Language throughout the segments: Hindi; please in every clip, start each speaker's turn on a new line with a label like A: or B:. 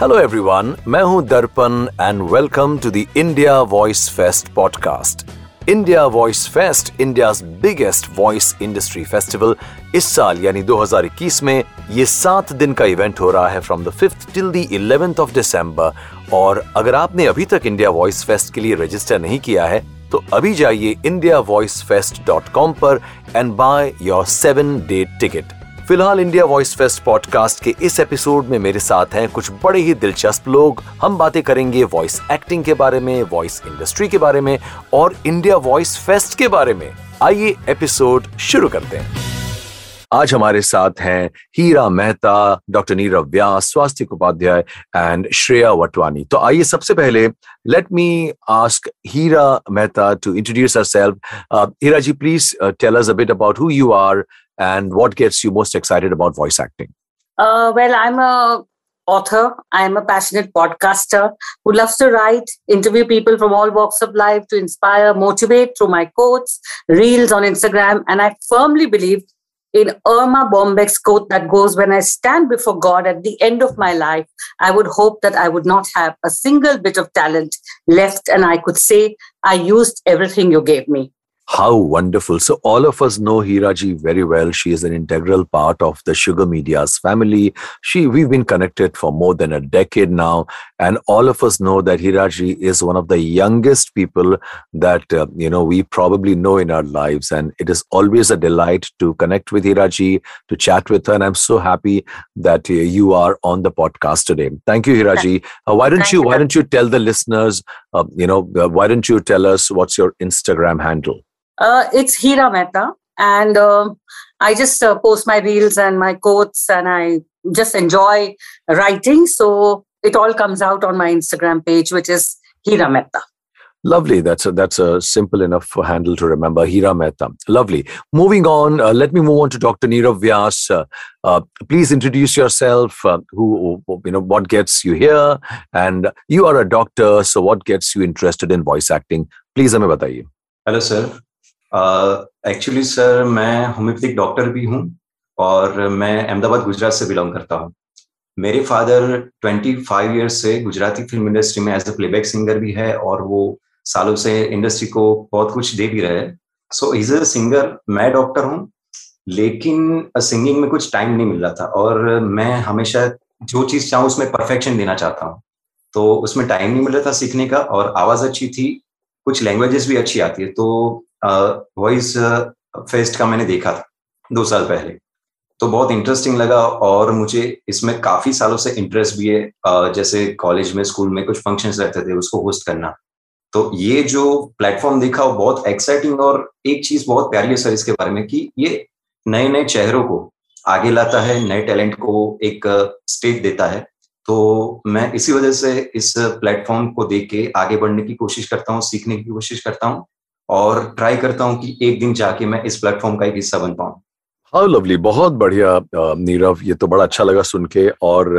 A: हेलो एवरीवन मैं हूँ Darpan and welcome to the India voice fest podcast India voice fest India biggest voice industry festival इस साल, यानी 2021 में, ये सात दिन का इवेंट हो रहा है from the fifth till the eleventh of December और अगर आपने अभी तक इंडिया वॉइस फेस्ट के लिए रजिस्टर नहीं किया है तो अभी जाइए India voice fest dot com पर and buy your seven day ticket फ़िलहाल इंडिया वॉइस फेस्ट पॉडकास्ट के इस एपिसोड में मेरे साथ हैं कुछ बड़े ही दिलचस्प लोग। हम बातें करेंगे वॉइस एक्टिंग के बारे में, वॉइस इंडस्ट्री के बारे में और इंडिया वॉइस फेस्ट के बारे में। आइए एपिसोड शुरू करते हैं। आज हमारे साथ हैं हीरा मेहता, डॉक्टर नीरव व्यास, स्वास्थ्य उपाध्याय एंड श्रेया वटवानी। तो आइए सबसे पहले let me ask Heera Mehta to introduce herself Heera ji please tell us a bit about who you are and what gets you most excited about voice acting?
B: Uh, well, I'm a author. I'm a passionate podcaster who loves to write, interview people from all walks of life to inspire, motivate through my quotes, reels on Instagram. And I firmly believe in Irma Bombeck's quote that goes, When I stand before God at the end of my life, I would hope that I would not have a single bit of talent left. And I could say, I used everything you gave me.
A: How wonderful. So, all of us know Hiraji very well. She is an integral part of the Sugar Media's family. She, we've been connected for more than a decade now. And all of us know that Hiraji is one of the youngest people that, uh, you know, we probably know in our lives. And it is always a delight to connect with Hiraji, to chat with her. And I'm so happy that uh, you are on the podcast today. Thank you, Hiraji. Uh, why don't you, why don't you tell the listeners, uh, you know, uh, why don't you tell us what's your Instagram handle?
B: Uh, it's Hira Mehta, and uh, I just uh, post my reels and my quotes, and I just enjoy writing. So it all comes out on my Instagram page, which is Hira Mehta.
A: Lovely. That's a that's a simple enough handle to remember. Hira Mehta. Lovely. Moving on. Uh, let me move on to Dr. Nirav Vyas. Uh, uh, please introduce yourself. Uh, who you know? What gets you here? And you are a doctor, so what gets you interested in voice acting? Please, हमें बताइए.
C: Hello, sir. एक्चुअली सर मैं होम्योपैथिक डॉक्टर भी हूँ और मैं अहमदाबाद, गुजरात से बिलोंग करता हूँ। मेरे फादर 25 फाइव ईयर्स से गुजराती फ़िल्म इंडस्ट्री में एज अ प्लेबैक सिंगर भी है और वो सालों से इंडस्ट्री को बहुत कुछ दे भी रहे सो इज़ अ सिंगर मैं डॉक्टर हूँ, लेकिन सिंगिंग में कुछ टाइम नहीं मिल रहा था और मैं हमेशा जो चीज़ चाहूँ उसमें परफेक्शन देना चाहता हूँ। तो उसमें टाइम नहीं मिल रहा था सीखने का और आवाज़ अच्छी थी, कुछ लैंग्वेजेस भी अच्छी आती है तो वॉइस फेस्ट का मैंने देखा था, दो साल पहले। तो बहुत इंटरेस्टिंग लगा और मुझे इसमें काफ़ी सालों से इंटरेस्ट भी है जैसे कॉलेज में स्कूल में कुछ फ़ंक्शन रहते थे, उसको होस्ट करना। तो ये जो प्लेटफॉर्म देखा, वो बहुत एक्साइटिंग और एक चीज़ बहुत प्यारी है सर इसके बारे में कि ये नए नए चेहरों को आगे लाता है, नए टैलेंट को एक स्टेज देता है। तो मैं इसी वजह से इस प्लेटफॉर्म को देख के आगे बढ़ने की कोशिश करता हूँ, सीखने की कोशिश करता हूँ। और ट्राई करता हूँ कि एक दिन जाके मैं इस प्लेटफॉर्म का एक हिस्सा बन पाऊँ।
A: हाउ लवली बहुत बढ़िया नीरव। ये तो बड़ा अच्छा लगा सुन के और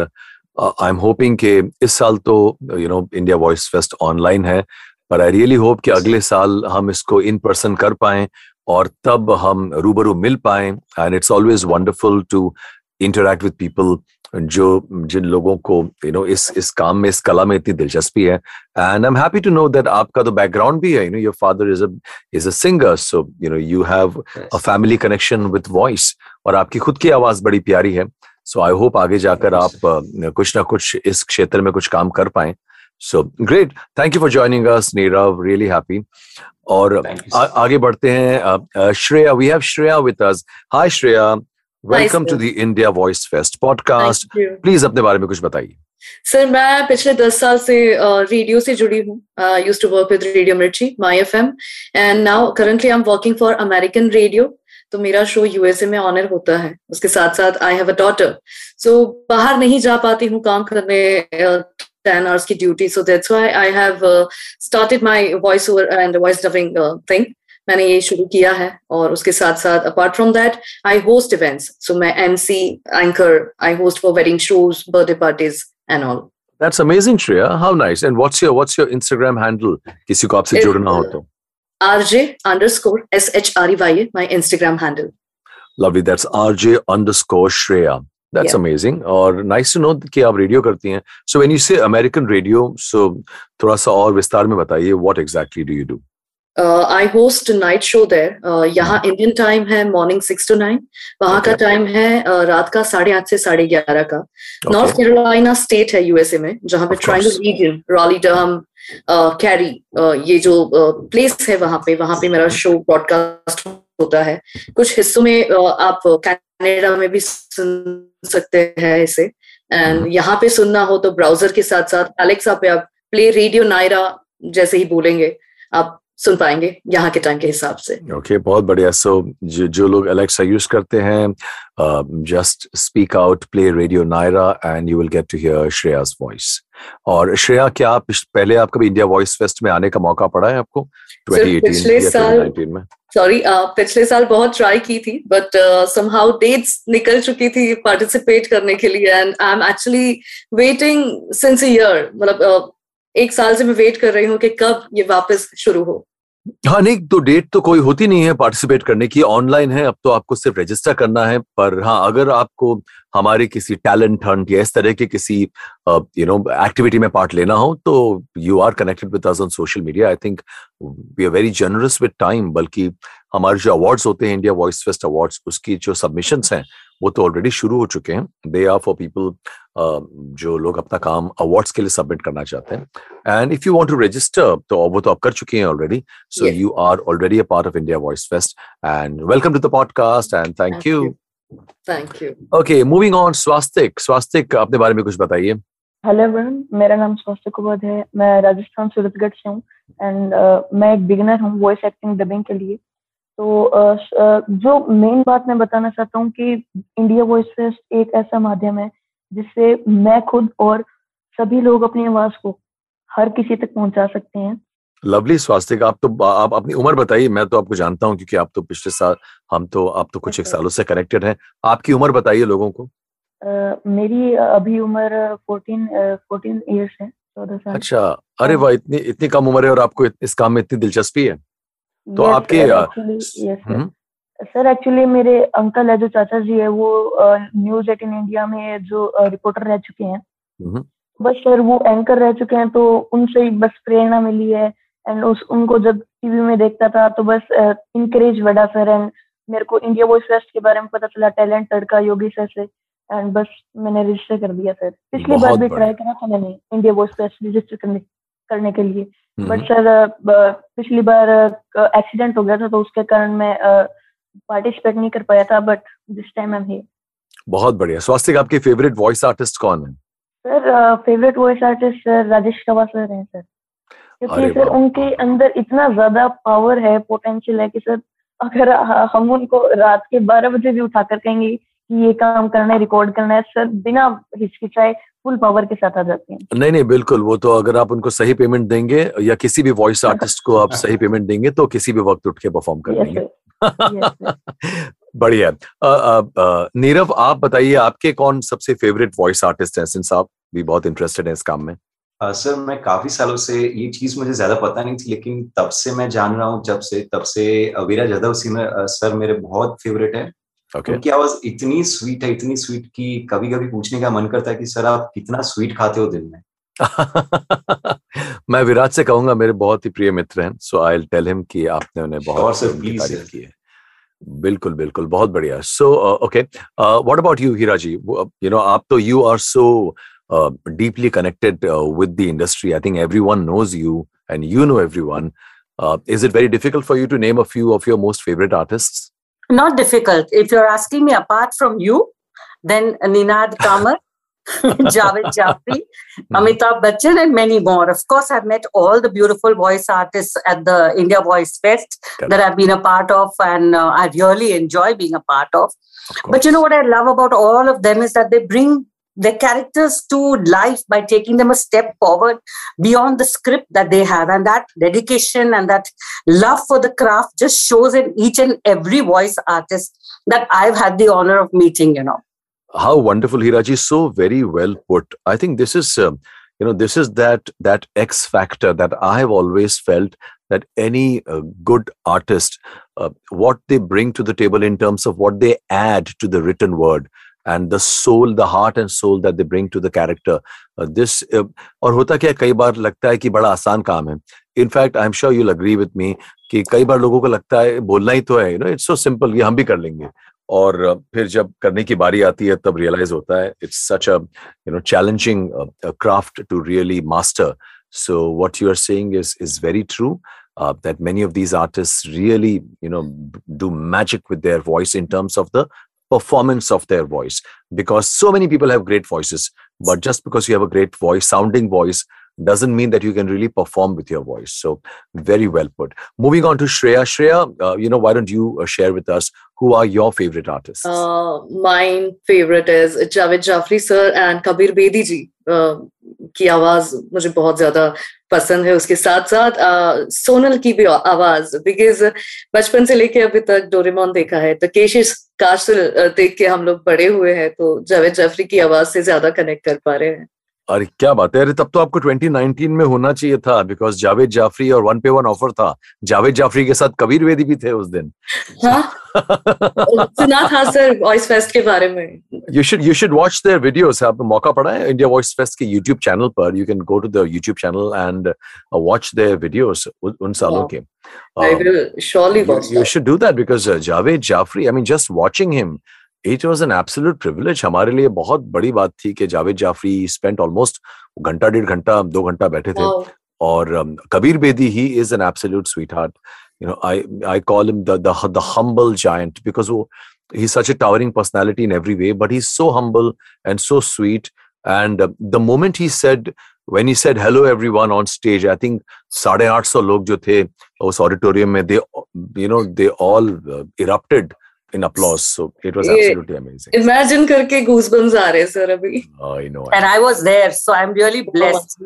A: आई एम होपिंग के इस साल तो you know India voice fest online है पर आई रियली होप कि अगले साल हम इसको इन पर्सन कर पाए और तब हम रूबरू मिल पाए। And it's always wonderful to interact with people जो जिन लोगों को यू नो इस इस काम में इस कला में इतनी दिलचस्पी है। And I am happy to know that आपका तो बैकग्राउंड भी है you know your father is a is a singer so you know you have a family connection with voice और आपकी खुद की आवाज़ बड़ी प्यारी है। सो आई होप आगे जाकर yes. आप uh, कुछ ना कुछ इस क्षेत्र में कुछ काम कर पाए। So great thank you for joining us Neerav really happy और आ, आगे बढ़ते हैं Shreya we have Shreya with us hi Shreya welcome to the India voice fest podcast please अपने बारे में कुछ बताइए।
D: सर मैं पिछले दस साल से रेडियो से जुड़ी हूँ। Use to work with radio Mirchi my F M and now currently I am working for American radio तो मेरा शो यूएसए में ऑनर होता है। उसके साथ साथ I have a daughter so बाहर नहीं जा पाती हूँ काम करने टेन आवर्स की duty so that's why I have started my voice over and voice dubbing thing मैंने ये शुरू किया है और उसके साथ साथ apart from that I host events so मैं MC anchor I host for wedding shows birthday parties and all
A: That's amazing, Shreya. How nice. And what's your what's your Instagram handle? किसी को आपसे जुड़ना हो तो.
D: RJ underscore S H R E Y my Instagram handle.
A: Lovely. That's RJ underscore Shreya. That's
D: Yeah.
A: amazing. और nice to know कि आप रेडियो करती हैं. So when you say American radio, so थोड़ा सा और विस्तार में बताइए what exactly do you do?
D: I host night show there यहाँ इंडियन टाइम है मॉर्निंग सिक्स टू नाइन वहाँ का टाइम है uh, रात का साढ़े आठ से साढ़े ग्यारह का नॉर्थ. कैरोलिना स्टेट है यूएसए में जहाँ पे
A: triangle.
D: Region Raleigh Durham Cary ये जो प्लेस है वहाँ पे वहाँ पे मेरा शो ब्रॉडकास्ट होता है कुछ हिस्सों में uh, आप कनाडा में भी सुन सकते हैं इसे एंड. यहाँ पे सुनना हो तो ब्राउज़र के साथ साथ एलेक्सा पे आप प्ले रेडियो नायरा जैसे ही बोलेंगे आप सुन पाएँगे यहाँ के टाइम के हिसाब से।
A: ओके okay, बहुत बढ़िया। सो जो जो लोग अलेक्सा यूज़ करते हैं just speak out play radio Nayra and you will get to hear Shreya's voice और श्रेया क्या आप पहले आप कभी इंडिया वॉइस फेस्ट में आने का मौका पड़ा है आपको? 2018
D: पिछले
A: या
D: साल-
A: 2019 में?
D: सॉरी पिछले साल बहुत ट्राई की थी बट समहाउ डेट्स निकल चुकी थी पार्टिसिपेट करने के लिए and I am actually waiting since year मतलब uh, एक साल से मैं वेट कर रही हूँ कि कब ये वापस शुरू हो।
A: हाँ नहीं तो डेट तो कोई होती नहीं है पार्टिसिपेट करने की। ऑनलाइन है, अब तो आपको सिर्फ़ रजिस्टर करना है, पर हाँ अगर आपको हमारे किसी टैलेंट हंट या इस तरह के किसी यू नो एक्टिविटी में पार्ट लेना हो तो you are connected with us on social media I think we are very generous with time बल्कि हमारे जो अवार्ड्स होते हैं इंडिया वॉइस फेस्ट अवार्ड्स उसकी जो सबमिशंस हैं वो तो ऑलरेडी शुरू हो चुके हैं। दे आर फॉर पीपल जो लोग अपना काम अवार्ड्स के लिए सबमिट करना चाहते हैं। And if you want to register तो वो तो आप कर चुके हैं already
D: Yes.
A: you are already a part of India Voice Fest. And welcome to the podcast and thank,
D: Thank thank you
A: Okay, moving on, Swastik. Swastik, अपने बारे में कुछ बताइए.
E: हेलो एवरीवन मेरा नाम स्वास्थ्य कुबोध है। मैं राजस्थान सूरतगढ़ से हूँ। एंड uh, मैं एक बिगिनर हूँ वॉइस एक्टिंग डबिंग के लिए। तो जो मेन बात मैं बताना चाहता हूँ कि इंडिया वॉइस फेस्ट एक ऐसा माध्यम है जिससे मैं खुद और सभी लोग अपनी आवाज़ को हर किसी तक पहुँचा सकते हैं।
A: लवली स्वास्तिक। आप तो आप अपनी उम्र बताइए मैं तो आपको जानता हूँ क्योंकि आप तो पिछले साल हम तो आप तो कुछ एक
E: अच्छा।
A: सालों से कनेक्टेड हैं। आपकी उम्र बताइए लोगों को।
E: अ, मेरी अभी उम्र फोर्टीन फोर्टीन ईयर्स है चौदह साल।
A: अच्छा अरे
E: हाँ।
A: वाह इतनी इतनी कम उम्र है और आपको इत- इस काम में इतनी दिलचस्पी है। तो
E: Yes,
A: आपके. हम्म,
E: सर एक्चुअली मेरे अंकल है जो चाचा जी है वो न्यूज़ एटीन इंडिया में जो रिपोर्टर रह चुके हैं।
A: हम्म,
E: बस सर वो एंकर रह चुके हैं तो उनसे ही बस प्रेरणा मिली है। एंड उस उनको जब टीवी में देखता था तो बस इनकरेज बढ़ा सर एंड मेरे को इंडिया वॉइस फेस्ट के बारे में पता चला टैलेंट लड़का योगी सर से। एंड बस मैंने रजिस्टर कर दिया सर पिछली बार भी ट्राई करा था मैंने इंडिया वॉइस फेस्ट रजिस्टर करने करने के लिए।
A: हम्म,
E: बट सर पिछली बार एक्सीडेंट हो गया था तो उसके कारण मैं पार्टिसिपेट नहीं कर पाया था but this time I am here
A: बहुत बढ़िया। स्वास्तिक आपके फेवरेट वॉइस आर्टिस्ट कौन है?
E: Sir favourite voice artist Rajesh Kava sir हैं सर क्योंकि सर उनके अंदर इतना ज़्यादा पावर है पोटेंशियल है कि सर अगर हम उनको रात के बारह बजे भी उठाकर कहेंगे कि ये काम करना है रिकॉर्ड करना है सर बिना हिचकिचाए फुल पावर के साथ आ जाते हैं।
A: नहीं नहीं बिल्कुल वो तो अगर आप उनको सही पेमेंट देंगे या किसी भी वॉइस आर्टिस्ट को आप सही पेमेंट देंगे तो किसी भी वक्त उठ के परफॉर्म कर देंगे।
E: Yes,
A: बढ़िया। नीरव आप बताइए आपके कौन सबसे फेवरेट वॉइस आर्टिस्ट हैं सिंस आप भी बहुत इंटरेस्टेड हैं इस काम में?
C: Uh, सर मैं काफ़ी सालों से ये चीज़ मुझे ज़्यादा पता नहीं थी लेकिन तब से मैं जान रहा हूँ जब से तब से अवीरा जाधव सिंह सर मेरे बहुत फेवरेट है।
A: ओके
C: उनकी आवाज़ इतनी स्वीट है इतनी स्वीट कि कभी कभी पूछने का मन करता है कि सर आप कितना स्वीट खाते हो दिन में?
A: मैं विराट से कहूँगा मेरे बहुत ही प्रिय मित्र हैं सो आई टेल हिम कि आपने उन्हें बहुत
C: sir,
A: उनकी
C: please,
A: तारीफ़ की है। बिल्कुल बिल्कुल बहुत बढ़िया। So okay what about you Heera ji you know आप तो you are so deeply connected with the industry I think everyone knows you and you know everyone is it very difficult for you to name a few of your most favourite artists
B: Not difficult. If you're asking me apart from you, then Ninad Kamar, Javed Jafri, Amitabh Bachchan, and many more. Of course, I've met all the beautiful voice artists at the India Voice Fest that I've been a part of, and uh, I really enjoy being a part of. But you know what I love about all of them is that they bring their characters to life by taking them a step forward beyond the script that they have. And that dedication and that love for the craft just shows in each and every voice artist that I've had the honor of meeting, you know.
A: how wonderful hiraji so very well put i think this is um, you know this is that that x factor that i have always felt that any uh, good artist uh, what they bring to the table in terms of what they add to the written word and the soul the heart and soul that they bring to the character. Uh, this uh, और होता क्या कई बार लगता है कि बड़ा आसान काम है। In fact I am sure you'll agree with me कि कई बार लोगों को लगता है बोलना ही तो है you know it's so simple ये हम भी कर लेंगे। और फिर जब करने की बारी आती है तब रियलाइज़ होता है it's such a you know challenging craft to really master so what you are saying is is very true uh, that many of these artists really you know do magic with their voice in terms of the performance of their voice. Because so many people have great voices but just because you have a great voice sounding voice doesn't mean that you can really perform with your voice so very well put moving on to shreya shreya uh, you know why don't you uh, share with us who are your favorite artists
D: uh, my favorite is javed jafri sir and kabir bedi ji uh, की आवाज़ मुझे बहुत ज़्यादा पसंद है उसके साथ साथ आ, सोनल की भी आवाज़ बिकॉज़ बचपन से लेके अभी तक डोरेमोन देखा है तो केशिश काशल देख के हम लोग बड़े हुए हैं तो जावेद जाफरी की आवाज़ से ज़्यादा कनेक्ट कर पा रहे हैं
A: अरे क्या बात है? अरे तब तो आपको 2019 में होना चाहिए था बिकॉज़ जावेद जाफरी और वन पे वन ऑफ़र था। जावेद जाफरी के साथ कबीर वेदी भी थे उस दिन।
D: हाँ? सुना था सर वॉइस फेस्ट के बारे में।
A: You should you should watch their videos आपको मौका पड़ा है इंडिया वॉइस फेस्ट के यूट्यूब चैनल पर। You can go to the YouTube channel and watch their videos उन सालों के।
D: I will surely watch
A: you, you should do that because uh, Javed Jafri, I mean, just watching him, it was an absolute privilege हमारे लिए बहुत बड़ी बात थी कि जावेद जाफरी स्पेंट ऑलमोस्ट घंटा डेढ़ घंटा दो घंटा बैठे थे। और um, Kabir Bedi he is an absolute sweetheart you know I I call him the humble giant because वो he such a towering personality in every way but he is so humble and so sweet and the moment he said when he said hello everyone on stage I साढ़े आठ सौ लोग जो थे उस ऑडिटोरियम में they you know they all erupted in applause. So it was absolutely amazing.
D: Imagine karke goosebumps aa rahe sir abhi.
A: Oh, I know.
B: And I was there, so I'm really oh, blessed.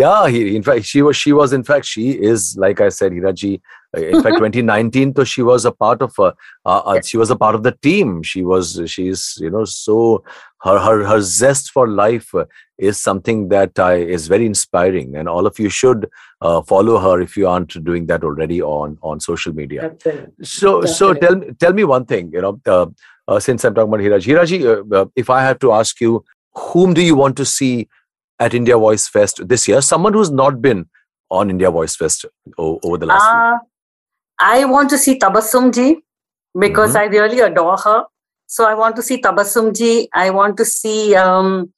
A: Yeah, he, in fact, she was. She was. In fact, she is like I said, Hiraji. In fact, 2019, so she was a part of. Uh, uh, uh, she was a part of the team. She was. She's. You know, so her her her zest for life is something that I, is very inspiring, and all of you should uh, follow her if you aren't doing that already on on social media. Definitely. So Definitely. so tell me tell me one thing. You know, uh, uh, since I'm talking about Hiraji, Hiraji, if I have to ask you, whom do you want to see at India Voice Fest this year? Someone who's not been on India Voice Fest over the last. Uh,
B: I want to see Tabassum ji because mm-hmm. I really adore her. So I want to see Tabassum ji. I want to see um,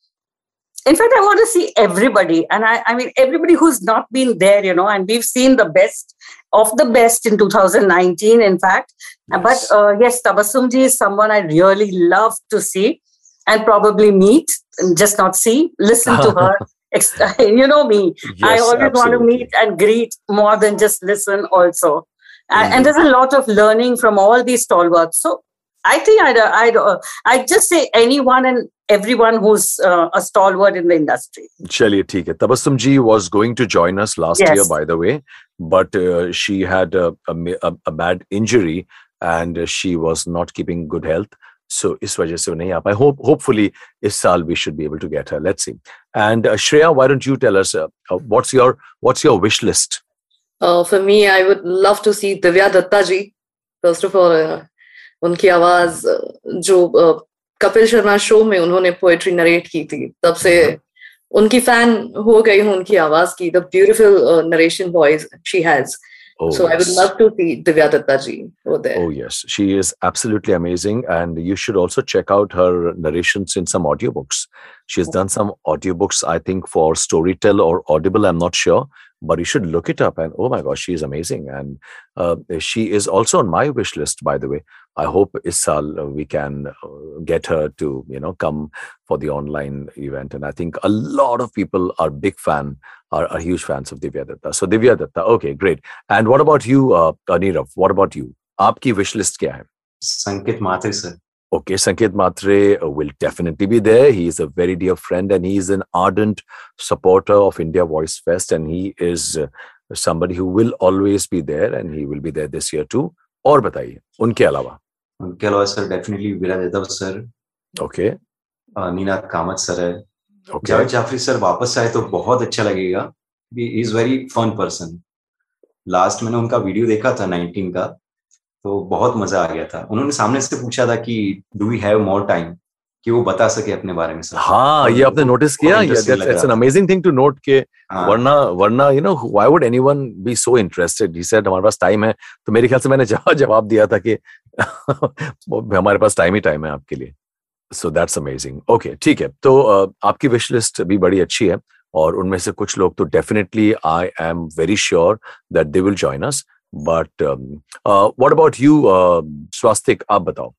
B: in fact i want to see everybody and I, I mean everybody who's not been there you know and we've seen the best of the best in 2019 in fact yes. but uh, yes tabassumji is someone i really love to see and probably meet just not see listen to her you know me yes, i always absolutely. want to meet and greet more than just listen also mm-hmm. and there's a lot of learning from all these stalwarts so I think I'd, I'd, uh, I'd just say anyone and everyone who's uh, a stalwart in the industry.
A: Chaliye, theek hai. Tabassum ji was going to join us last yes. year, by the way, but uh, she had a, a, a, bad injury and she was not keeping good health. So is wajah se nahi I hope hopefully is saal we should be able to get her. Let's see. And uh, Shreya, why don't you tell us uh, uh, what's your what's your wish list?
D: Uh, for me, I would love to see Divya Datta ji. First of all, uh, उनकी आवाज़ जो कपिल शर्मा शो में उन्होंने पोएट्री नरेट की थी तब से उनकी फ़ैन हो गई हूँ उनकी आवाज़ की the beautiful narration voice she has Oh, so yes. I would love to see Divya Datta ji over there.
A: Oh yes, she is absolutely amazing, and you should also check out her narrations in some audiobooks. She has done some audiobooks, I think, for Storytel or Audible. I'm not sure, but you should look it up and oh my gosh she is amazing and uh, she is also on my wish list by the way i hope isal uh, we can uh, get her to you know come for the online event and i think a lot of people are big fan are, are huge fans of divya datta so divya datta okay great and what about you uh, Anirav? what about you आपकी wish list क्या है
C: Sanket Matre sir
A: Okay, Sanket Matre uh, will definitely be there. He is a very dear friend and he is an ardent supporter of India Voice Fest and he is uh, somebody who will always be there and he will be there this year too. और बताइए उनके अलावा
C: उनके अलावा sir definitely Viraj Yadav sir.
A: Okay.
C: Ninad Kamat sir है। okay. जावेद जाफरी सर वापस आए तो बहुत अच्छा लगेगा। Is very fun person last मैंने उनका वीडियो देखा था 19 का तो बहुत मज़ा आ गया था। उन्होंने सामने से पूछा था कि do we have more time कि वो बता सके अपने बारे में सर।
A: हाँ ये आपने नोटिस किया it's an amazing thing to note के हाँ। वरना वरना you know why would anyone be so interested he said हमारे पास टाइम है। तो मेरे ख्याल से मैंने जवाब जवाब दिया था कि हमारे पास टाइम ही टाइम है आपके लिए। सो दैट्स अमेजिंग ओके ठीक है। तो आपकी विश लिस्ट भी बड़ी अच्छी है और उनमें से कुछ लोग तो definitely I am very sure that they will join us but what about you Swastik आप बताओ।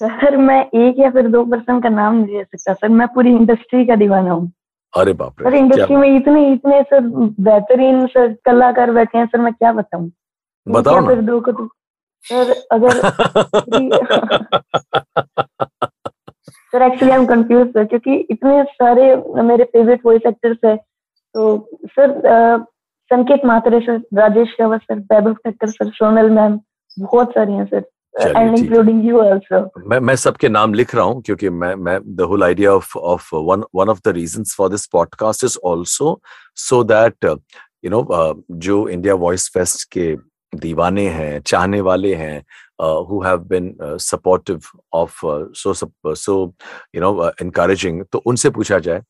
E: सर मैं एक या फिर दो पर्सन का नाम नहीं ले सकता सर मैं पूरी इंडस्ट्री का दीवाना हूँ।
A: अरे बाप रे
E: सर इंडस्ट्री में इतने इतने सर बेहतरीन सर कलाकार बैठे हैं सर मैं क्या बताऊँ?
A: बताओ ना।
E: फिर दो को तो सर अगर sir actually I am confuse sir क्योंकि इतने सारे मेरे फेवरेट वॉइस एक्टर्स है तो sir Sanket Mhatre sir Rajesh Rawat sir Vaibhav Thakkar sir Sonal ma'am बहुत सारी हैं sir. And including you also
A: मैं मैं सबके नाम लिख रहा हूँ क्योंकि मैं मैं the whole idea of of one one of the reasons for this podcast is also so that you know जो इंडिया वॉइस फेस्ट के दीवाने हैं चाहने वाले हैं uh, who have been uh, supportive of uh, so so you know uh, encouraging तो उनसे पूछा जाए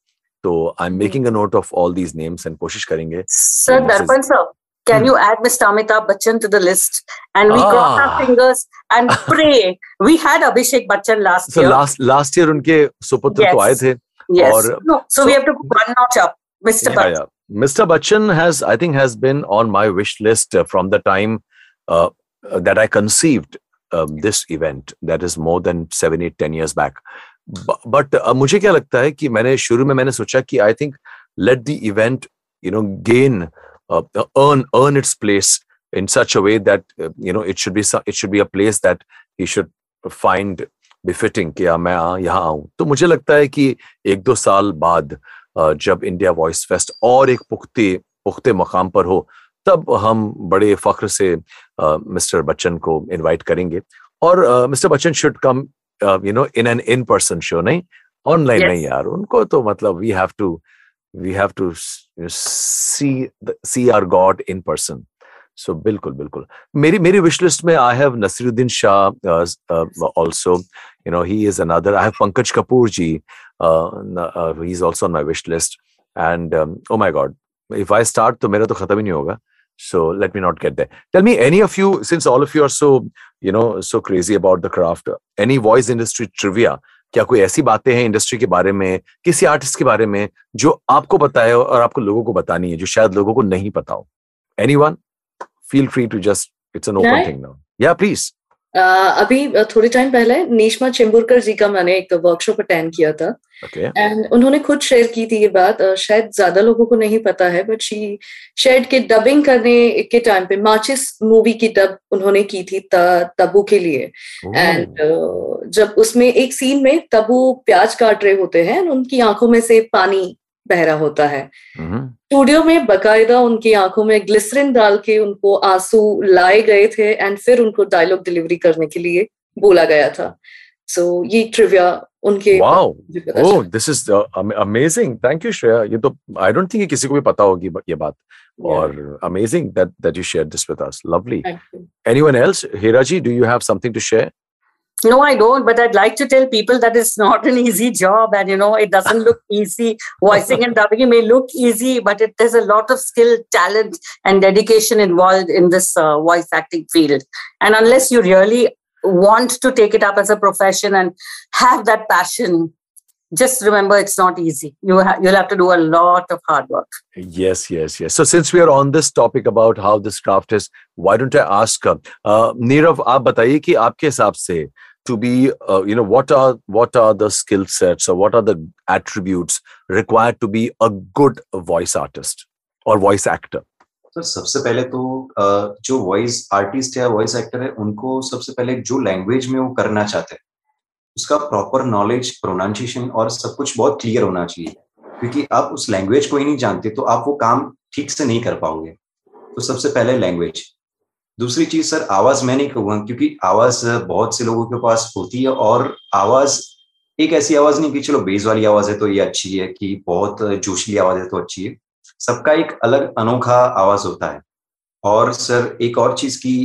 A: तो I'm making a note of all these names and कोशिश करेंगे।
B: Sir Darpan sir can you add Mr. Amitabh Bachchan to the list and we ah. cross our fingers and pray we had Abhishek Bachchan last
A: so
B: year
A: last last year उनके सुपुत्र yes. तो आए थे
B: yes और, no, so, so we have to go one notch up Mr. Yeah, Bachchan yeah.
A: Mr. Bachchan has I think has been on my wish list from the time uh, uh, that I conceived um, this event that is more than seven eight ten years back but uh, मुझे क्या लगता है कि मैंने शुरू में मैंने सोचा कि I think let the event you know gain earn earn its place in such a way that uh, you know it should be it should be a place that he should find befitting कि मैं यहाँ आऊँ। तो मुझे लगता है कि एक दो साल बाद uh, जब इंडिया वॉइस फेस्ट और एक पुख्ते पुख्ते मकाम पर हो तब हम बड़े फख्र से मिस्टर बच्चन को इनवाइट करेंगे। और Mr Bachchan should come you know in an in person show नहीं? ऑनलाइन नहीं यार उनको तो मतलब we have to we have to see see our god in person so बिल्कुल बिल्कुल मेरी मेरी विश लिस्ट में I have Naseeruddin Shah also you know he is another I have Pankaj Kapur ji he is also on my wish list and oh my god if I start तो मेरा तो खत्म ही नहीं होगा So let me not get there. Tell me, any of you, since all of you are so, you know, so crazy about the craft, any voice industry trivia? क्या कोई ऐसी बातें हैं इंडस्ट्री के बारे में किसी आर्टिस्ट के बारे में जो आपको पता है और आपको लोगों को बतानी है जो शायद लोगों को नहीं पता हो? Anyone feel free to just it's an open thing now या प्लीज़
D: अभी थोड़े टाइम पहले नीशमा चिम्बुरकर जी का मैंने एक वर्कशॉप अटेंड किया था। And okay. उन्होंने खुद शेयर की थी ये बात। शायद ज़्यादा लोगों को नहीं पता है बट शी शेयर के डबिंग करने के टाइम पे माचिस मूवी की डब उन्होंने की थी तबू के लिए। एंड uh, जब उसमें एक सीन में तबू प्याज काट रहे होते हैं उनकी आँखों में से पानी बह रहा होता है। स्टूडियो में बकायदा उनकी आँखों में ग्लिसरिन डाल के उनको आँसू लाए गए थे एंड फिर उनको डायलॉग डिलीवरी करने के लिए बोला गया था। सो so, ये ट्रिविया उनके
A: ओह this is amazing thank you Shreya ये तो आई डोंट थिंक किसी को भी पता होगी ये बात। और amazing that that you share this with us lovely anyone else Heera ji do you have something to share
B: No, I don't, but I'd like to tell people that it's not an easy job and you know it doesn't look easy. Voicing and dubbing may look easy, but it, there's a lot of skill, talent, and dedication involved in this uh, voice acting field. And unless you really want to take it up as a profession and have that passion, just remember it's not easy you ha- you'll have to do a lot of hard work
A: yes yes yes so since we are on this topic about how this craft is why don't i ask uh, uh, nirav aap bataiye ki aapke hisab se to be uh, you know what are what are the skill sets or what are the attributes required to be a good voice artist or voice actor?
C: तो सबसे पहले तो जो वॉइस आर्टिस्ट या वॉइस एक्टर है उनको सबसे पहले जो लैंग्वेज में वो करना चाहते हैं उसका प्रॉपर नॉलेज प्रोनाउंसिएशन और सब कुछ बहुत क्लियर होना चाहिए। क्योंकि आप उस लैंग्वेज को ही नहीं जानते तो आप वो काम ठीक से नहीं कर पाओगे। तो सबसे पहले लैंग्वेज दूसरी चीज़ सर आवाज़ मैं नहीं कहूँगा क्योंकि आवाज़ बहुत से लोगों के पास होती है और आवाज़ एक ऐसी आवाज़ नहीं कि चलो बेस वाली आवाज़ है तो ये अच्छी है कि बहुत जोशली आवाज़ है तो अच्छी है। सबका एक अलग अनोखा आवाज़ होता है। और सर एक और चीज़ की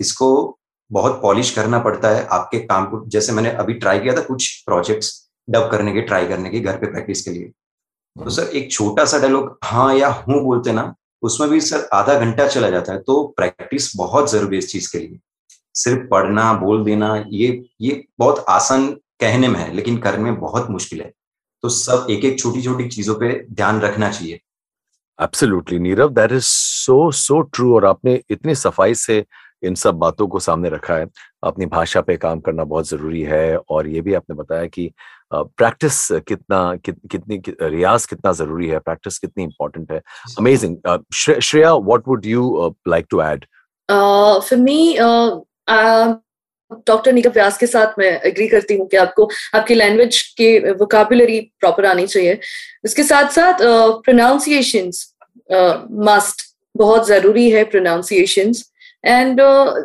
C: इसको बहुत पॉलिश करना पड़ता है आपके काम को। जैसे मैंने अभी ट्राई किया था कुछ प्रोजेक्ट्स डब करने के ट्राई करने के घर पे प्रैक्टिस के लिए। तो सर एक छोटा सा डायलॉग हाँ या हूँ बोलते ना उसमें भी सर आधा घंटा चला जाता है। तो प्रैक्टिस बहुत ज़रूरी है इस चीज़ के लिए। सिर्फ़ पढ़ना, बोल देना, ये ये बहुत आसान कहने में है, लेकिन करने में बहुत मुश्किल है। तो सब एक एक छोटी छोटी चीज़ों पे ध्यान रखना चाहिए।
A: Absolutely Neerav that is so so true और आपने इतनी सफ़ाई से इन सब बातों को सामने रखा है। अपनी भाषा पे काम करना बहुत ज़रूरी है और ये भी आपने बताया कि प्रैक्टिस कितना कि, कितनी कि, रियाज कितना ज़रूरी है प्रैक्टिस कितनी इंपॉर्टेंट है। Amazing Shreya what would you like to add
D: for me doctor Neerav Vyas के साथ मैं एग्री करती हूँ कि आपको आपकी लैंग्वेज के वोकाबुलरी प्रॉपर आनी चाहिए। इसके साथ साथ प्रोनाउंसिएशन मस्ट बहुत ज़रूरी है प्रोनाउंसिएशन एंड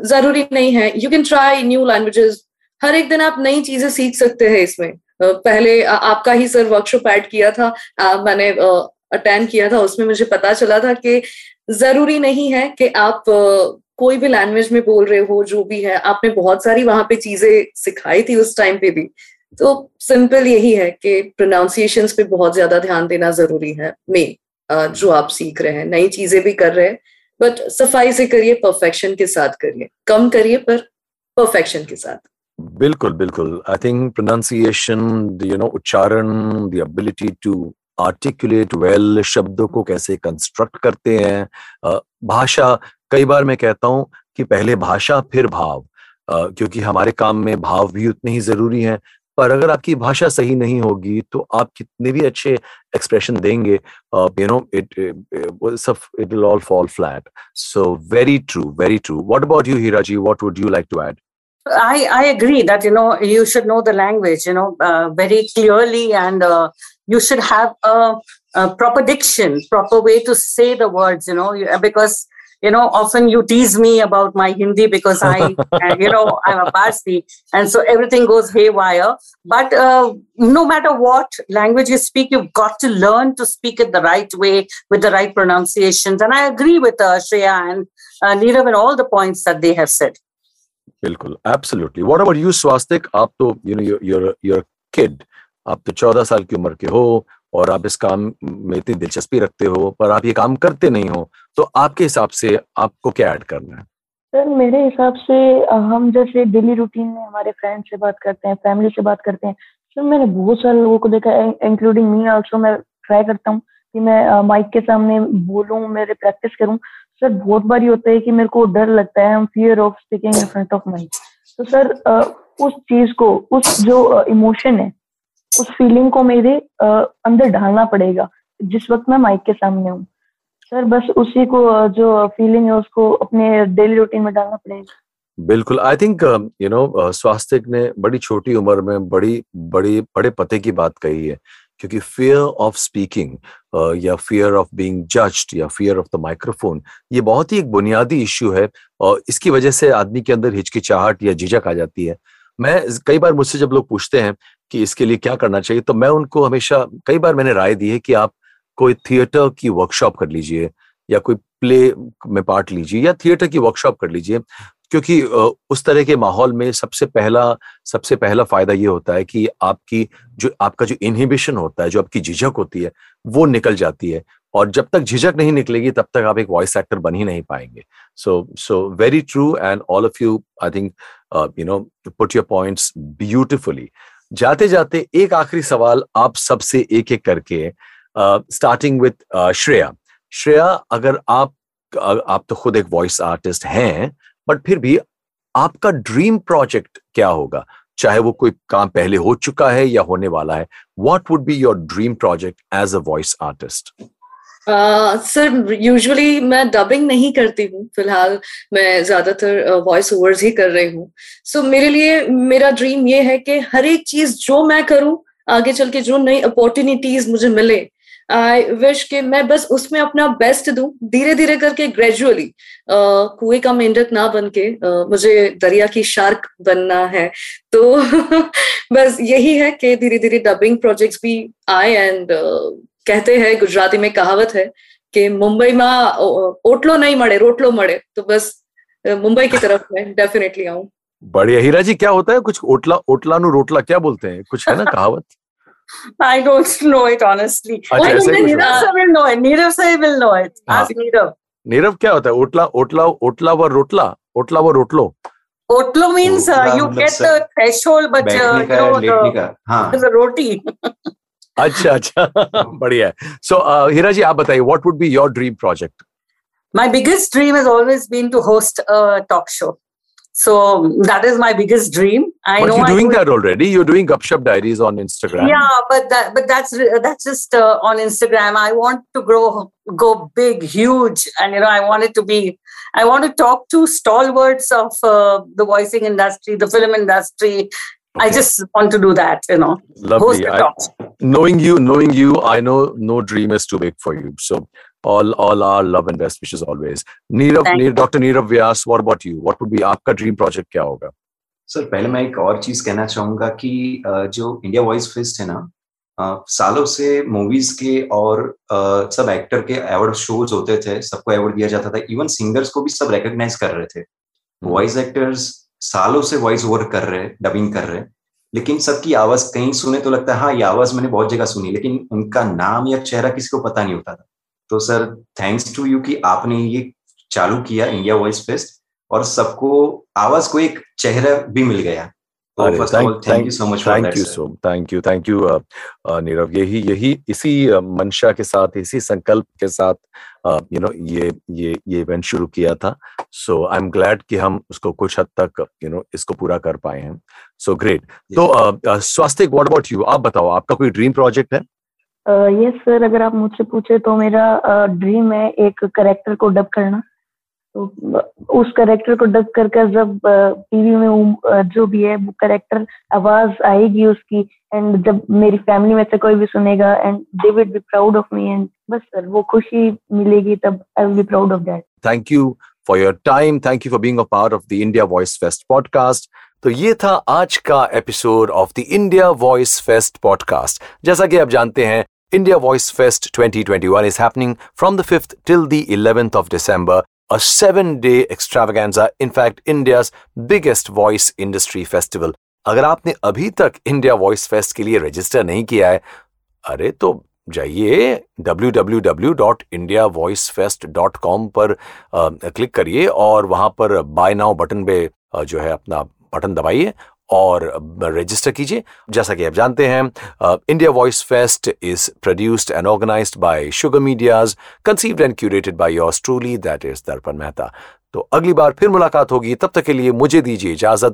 D: ज़रूरी नहीं है। You can try new languages हर एक दिन आप नई चीज़ें सीख सकते हैं इसमें। पहले आपका ही सर वर्कशॉप ऐड किया था मैंने अटेंड किया था, उसमें मुझे पता चला था कि ज़रूरी नहीं है कि आप कोई भी लैंग्वेज में बोल रहे हो, जो भी है, आपने बहुत सारी वहाँ पे चीज़ें सिखाई थी उस टाइम पे भी। तो सिंपल यही है कि प्रोनाउंसिएशन पे बहुत ज़्यादा ध्यान देना ज़रूरी है मे जो आप सीख रहे हैं, नई चीज़ें भी कर रहे हैं बट सफ़ाई से करिए परफेक्शन के साथ करिए। कम करिए, पर परफेक्शन के साथ।
A: बिल्कुल बिल्कुल। I think pronunciation you know उच्चारण the ability to articulate well शब्दों को कैसे कंस्ट्रक्ट करते हैं। भाषा, कई बार मैं कहता हूँ कि पहले भाषा, फिर भाव। क्योंकि हमारे काम में भाव भी उतने ही ज़रूरी हैं। पर अगर आपकी भाषा सही नहीं होगी तो आप कितने भी अच्छे एक्सप्रेशन देंगे you know it it will all fall flat so very true very true what about you Heera ji what would you like to add
B: I, I agree that you know you should know the language you know uh, very clearly and uh, you should have a, a, proper diction proper way to say the words you know because you know, often you tease me about my Hindi because I, you know, I'm a Parsi, and so everything goes haywire. But uh, no matter what language you speak, you've got to learn to speak it the right way with the right pronunciations. And I agree with uh, Shreya and uh, Neerav and all the points that they have said.
A: बिल्कुल absolutely what about you Swastik आप तो you know your your kid आप तो चौदह साल की उम्र के हो और आप इस काम में इतनी दिलचस्पी रखते हो, पर आप ये काम करते नहीं हो तो आपके हिसाब से आपको क्या ऐड करना है?
E: सर, मेरे हिसाब से हम जैसे डेली रूटीन में हमारे फ्रेंड से बात करते हैं फैमिली से बात करते हैं सर मैंने बहुत सारे लोगों को देखा है इंक्लूडिंग मी ऑल्सो मैं ट्राई करता हूँ कि मैं माइक के सामने बोलूँ, मेरे प्रैक्टिस करूँ सर, बहुत बार होता है कि मेरे को डर लगता है fear of speaking in front of mic तो सर उस चीज़ को, उस जो इमोशन है, उस फीलिंग को मेरे अंदर डालना पड़ेगा, जिस वक्त मैं माइक के सामने हूँ। सर, बस उसी को जो फीलिंग है, उसको अपने डेली रूटीन में डालना पड़ेगा।
A: बिल्कुल I think you know Swastik ने बड़ी छोटी उम्र में बड़ी बड़ी, बड़े पते की बात कही है। क्योंकि फियर ऑफ़ स्पीकिंग या फियर ऑफ़ बीइंग जज्ड या फियर ऑफ़ द माइक्रोफोन ये बहुत ही एक बुनियादी इश्यू है, और इसकी वजह से आदमी के अंदर हिचकिचाहट या झिझक आ जाती है। मैं कई बार मुझसे जब लोग पूछते हैं कि इसके लिए क्या करना चाहिए तो मैं उनको हमेशा, कई बार मैंने राय दी है कि आप कोई थिएटर की वर्कशॉप कर लीजिए, या कोई प्ले में पार्ट लीजिए, या थिएटर की वर्कशॉप कर लीजिए। क्योंकि उस तरह के माहौल में सबसे पहला सबसे पहला फ़ायदा ये होता है कि आपकी जो, आपका जो इनहिबिशन होता है, जो आपकी झिझक होती है, वो निकल जाती है। और जब तक झिझक नहीं निकलेगी, तब तक आप एक वॉइस एक्टर बन ही नहीं पाएँगे। So so very true and all of you I think you know put your points beautifully जाते जाते एक आखिरी सवाल आप सबसे एक एक करके स्टार्टिंग विथ श्रेया। श्रेया, अगर आप आप तो खुद एक वॉइस आर्टिस्ट हैं बट फिर भी आपका ड्रीम प्रोजेक्ट क्या होगा? चाहे वो कोई काम पहले हो चुका है या होने वाला है what would be your dream project as a voice artist
D: sir usually मैं डबिंग नहीं करती हूँ फ़िलहाल मैं ज़्यादातर वॉइस ओवर्स ही कर रही हूँ। सो so, मेरे लिए मेरा ड्रीम ये है कि हर एक चीज़ जो मैं करूँ आगे चल के जो नई अपॉर्चुनिटीज़ मुझे मिले आई विश कि मैं बस उसमें अपना बेस्ट दूँ धीरे धीरे करके ग्रेजुअली कुएँ का मेंढक ना बन के मुझे दरिया की शार्क बनना है। तो बस यही है कि धीरे धीरे डबिंग प्रोजेक्ट्स भी आए एंड कहते हैं गुजराती में कहावत है कि मुंबई में ओटलो नहीं मड़े रोटलो मड़े तो बस मुंबई की तरफ़ मैं डेफिनेटली आऊँ।
A: बढ़िया। हीरा जी क्या होता है? कुछ ओटला ओटला नु रोटला क्या बोलते हैं? कुछ है ना कहावत?
B: I don't know it honestly.
A: अच्छा,
B: I
A: ऐसे
B: think
A: कुछ
B: Neerav
A: होता
B: sir will know it. Neerav sir will know it.
A: हाँ.
B: Ask Neerav.
A: नीरव क्या होता है ओटला ओटला ओटला व रोटला ओटला व रोटलो
B: Otlo means uh,
C: Otla
B: you
C: मतलब
B: get
C: sir,
B: the threshold, but uh,
C: बैठने
B: you
C: का
B: know
C: लेटने
B: the,
C: का हाँ
B: the roti.
A: अच्छा अच्छा बढ़िया है सो हीरा जी आप बताइए what would be your dream project
B: My biggest dream has always been to host a talk show. So that is my biggest dream. I
A: But
B: know
A: you're doing
B: do it-
A: that already. You're doing Gupshup Diaries on Instagram.
B: Yeah, but that but that's that's just uh, on Instagram. I want to grow, go big, huge, and you know, I want it to be. I want to talk to stalwarts of uh, the voicing industry, the film industry. I just want to do that. You know,
A: Lovely. I, knowing you, knowing you, I know no dream is too big for you. So all all our love and best wishes always. Neerav,
B: Thank
A: Neerav Dr. Neerav Vyas, what about you? What would be आपका dream project क्या होगा?
C: सर पहले मैं एक और चीज़ कहना चाहूँगा कि जो इंडिया वॉइस फेस्ट है ना सालों से मूवीज़ के और सब एक्टर के अवार्ड शोज़ होते थे सबको अवार्ड दिया जाता था इवन सिंगर्स को भी सब रिकॉग्नाइज कर रहे थे वॉइस एक्टर्स सालों से वॉइस ओवर कर रहे डबिंग कर रहे लेकिन सबकी आवाज़ कहीं सुने तो लगता है हाँ ये आवाज़ मैंने बहुत जगह सुनी लेकिन उनका नाम या चेहरा किसी को पता नहीं होता था तो सर थैंक्स टू यू कि आपने ये चालू किया इंडिया वॉइस फेस्ट और सबको आवाज़ को एक चेहरा भी मिल गया।
A: Thank
C: you so much
A: thank you you thank you uh, uh, Neerav यही यही इसी uh, मंशा के साथ इसी संकल्प के साथ यू नो ये ये ये इवेंट शुरू किया था। सो आई एम ग्लैड कि हम उसको कुछ हद तक यू नो इसको पूरा कर पाए हैं। सो ग्रेट तो स्वास्थ्य व्हाट अबाउट यू आप बताओ आपका कोई ड्रीम प्रोजेक्ट है?
E: यस सर अगर आप मुझसे पूछे तो मेरा ड्रीम है एक करेक्टर को डब करना। तो उस करेक्टर को डब कर कर जब टीवी में वो, जो भी है वो करेक्टर आवाज़ आएगी उसकी एंड जब मेरी फैमिली में से कोई भी सुनेगा and they will be proud of me and बस सर वो खुशी मिलेगी तब I will be proud of that
A: thank you for your time thank you for being a part of the India voice fest podcast तो ये था आज का episode of the India voice fest podcast जैसा कि आप जानते हैं India voice fest 2021 is happening from the 5th till the 11th of December, a seven day extravaganza, in fact, India's biggest voice industry festival. अगर आपने अभी तक इंडिया वॉइस फेस्ट के लिए रजिस्टर नहीं किया है अरे तो जाइए www.indiavoicefest.com पर क्लिक करिए और वहाँ पर बाय नाउ बटन पे जो है अपना बटन दबाइए और रजिस्टर कीजिए। जैसा कि आप जानते हैं India voice fest is produced and organised by sugar media's conceived and curated by yours truly that is Darpan Mehta तो अगली बार फिर मुलाकात होगी। तब तक के लिए मुझे दीजिए इजाज़त।